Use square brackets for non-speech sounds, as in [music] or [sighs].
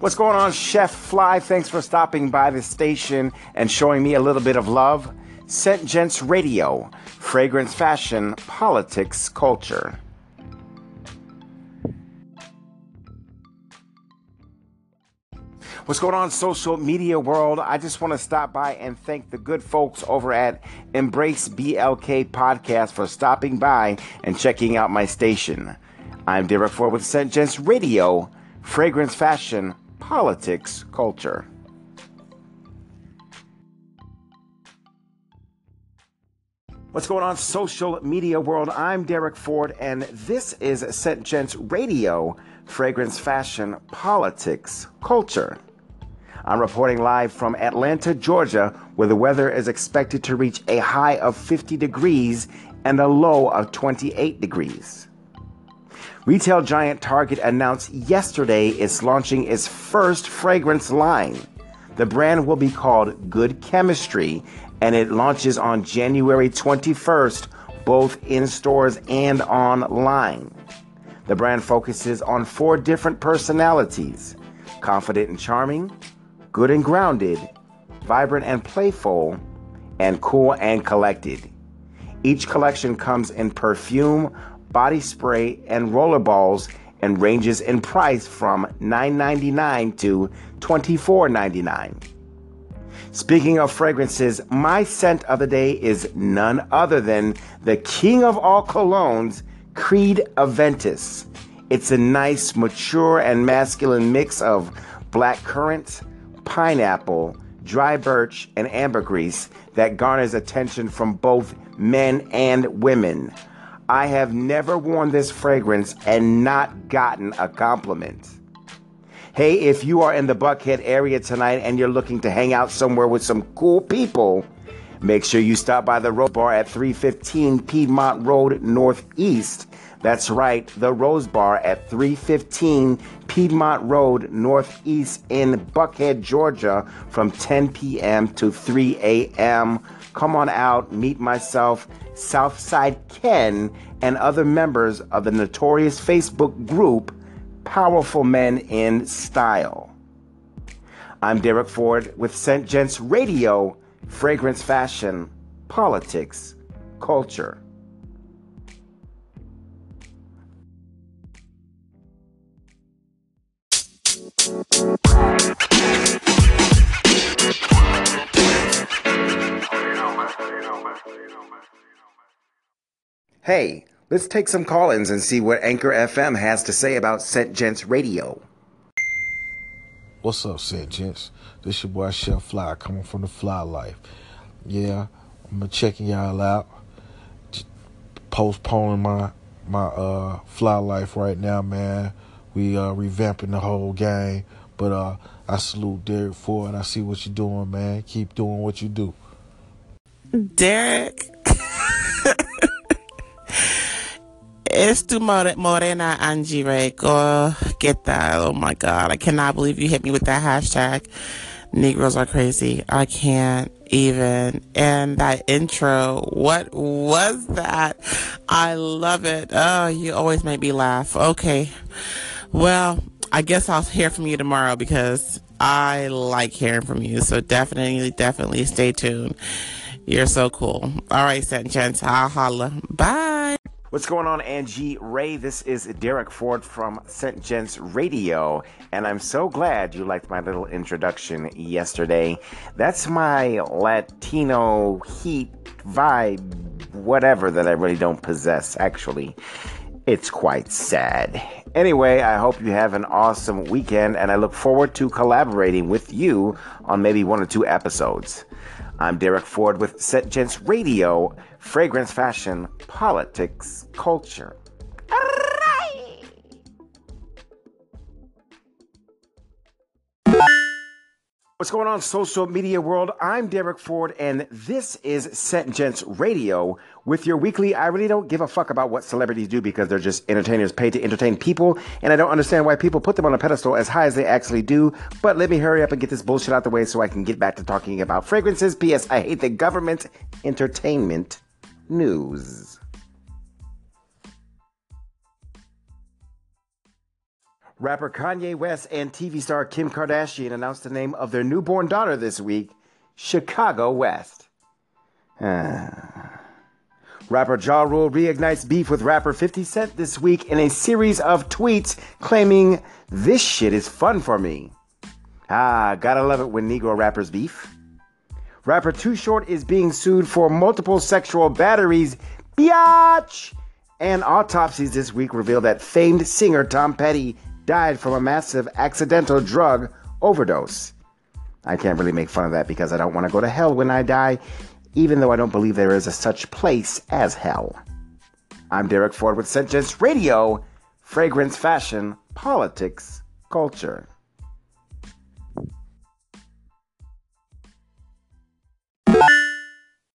What's going on, Chef Fly? Thanks for stopping by the station and showing me a little bit of love. Scent Gents Radio, fragrance, fashion, politics, culture. What's going on, social media world? I just want to stop by and thank the good folks over at Embrace BLK Podcast for stopping by and checking out my station. I'm Derek Ford with Scent Gents Radio, fragrance, fashion, politics, culture. What's going on, social media world? I'm Derek Ford, and this is Scent Gents Radio, fragrance, fashion, politics, culture. I'm reporting live from Atlanta, Georgia, where the weather is expected to reach a high of 50 degrees and a low of 28 degrees. Retail giant Target announced yesterday it's launching its first fragrance line. The brand will be called Good Chemistry and it launches on January 21st, both in stores and online. The brand focuses on four different personalities confident and charming, good and grounded, vibrant and playful, and cool and collected. Each collection comes in perfume, body spray, and roller balls and ranges in price from $9.99 to $24.99. Speaking of fragrances, my scent of the day is none other than the king of all colognes, Creed Aventus. It's a nice, mature, and masculine mix of black currant, pineapple, dry birch, and ambergris that garners attention from both men and women. I have never worn this fragrance and not gotten a compliment. Hey, if you are in the Buckhead area tonight and you're looking to hang out somewhere with some cool people, make sure you stop by the Rose Bar at 315 Piedmont Road Northeast. That's right, the Rose Bar at 315 Piedmont Road Northeast in Buckhead, Georgia from 10 p.m. to 3 a.m. Come on out, meet myself, Southside Ken, and other members of the notorious Facebook group Powerful Men in Style. I'm Derek Ford with Scent Gents Radio, Fragrance Fashion, Politics, Culture. Hey, let's take some call ins and see what Anchor FM has to say about Scent Gents Radio. What's up, Scent Gents? This your boy Chef Fly coming from the Fly Life. Yeah, I'm checking y'all out. Just postponing my my uh Fly Life right now, man. We uh revamping the whole game. But uh I salute Derek Ford. I see what you're doing, man. Keep doing what you do. Derek. Es tu morena Angie. Go get that. Oh my God. I cannot believe you hit me with that hashtag. Negroes are crazy. I can't even. And that intro, what was that? I love it. Oh, you always make me laugh. Okay. Well, I guess I'll hear from you tomorrow because I like hearing from you. So definitely, definitely stay tuned. You're so cool. All right, Gents. I'll holla. Bye. What's going on, Angie Ray? This is Derek Ford from Scent Gents Radio, and I'm so glad you liked my little introduction yesterday. That's my Latino heat vibe, whatever, that I really don't possess, actually. It's quite sad. Anyway, I hope you have an awesome weekend, and I look forward to collaborating with you on maybe one or two episodes. I'm Derek Ford with Scent Gents Radio, fragrance, fashion, politics, culture. What's going on, social media world? I'm Derek Ford, and this is Scent Gents Radio with your weekly. I really don't give a fuck about what celebrities do because they're just entertainers paid to entertain people, and I don't understand why people put them on a pedestal as high as they actually do. But let me hurry up and get this bullshit out the way so I can get back to talking about fragrances. P.S. I hate the government entertainment news. Rapper Kanye West and TV star Kim Kardashian announced the name of their newborn daughter this week, Chicago West. [sighs] Rapper Ja Rule reignites beef with rapper 50 Cent this week in a series of tweets claiming, This shit is fun for me. Ah, gotta love it when Negro rappers beef. Rapper Too Short is being sued for multiple sexual batteries. Biatch! And autopsies this week reveal that famed singer Tom Petty died from a massive accidental drug overdose. I can't really make fun of that because I don't want to go to hell when I die, even though I don't believe there is a such place as hell. I'm Derek Ford with St. Radio, Fragrance Fashion, Politics, Culture.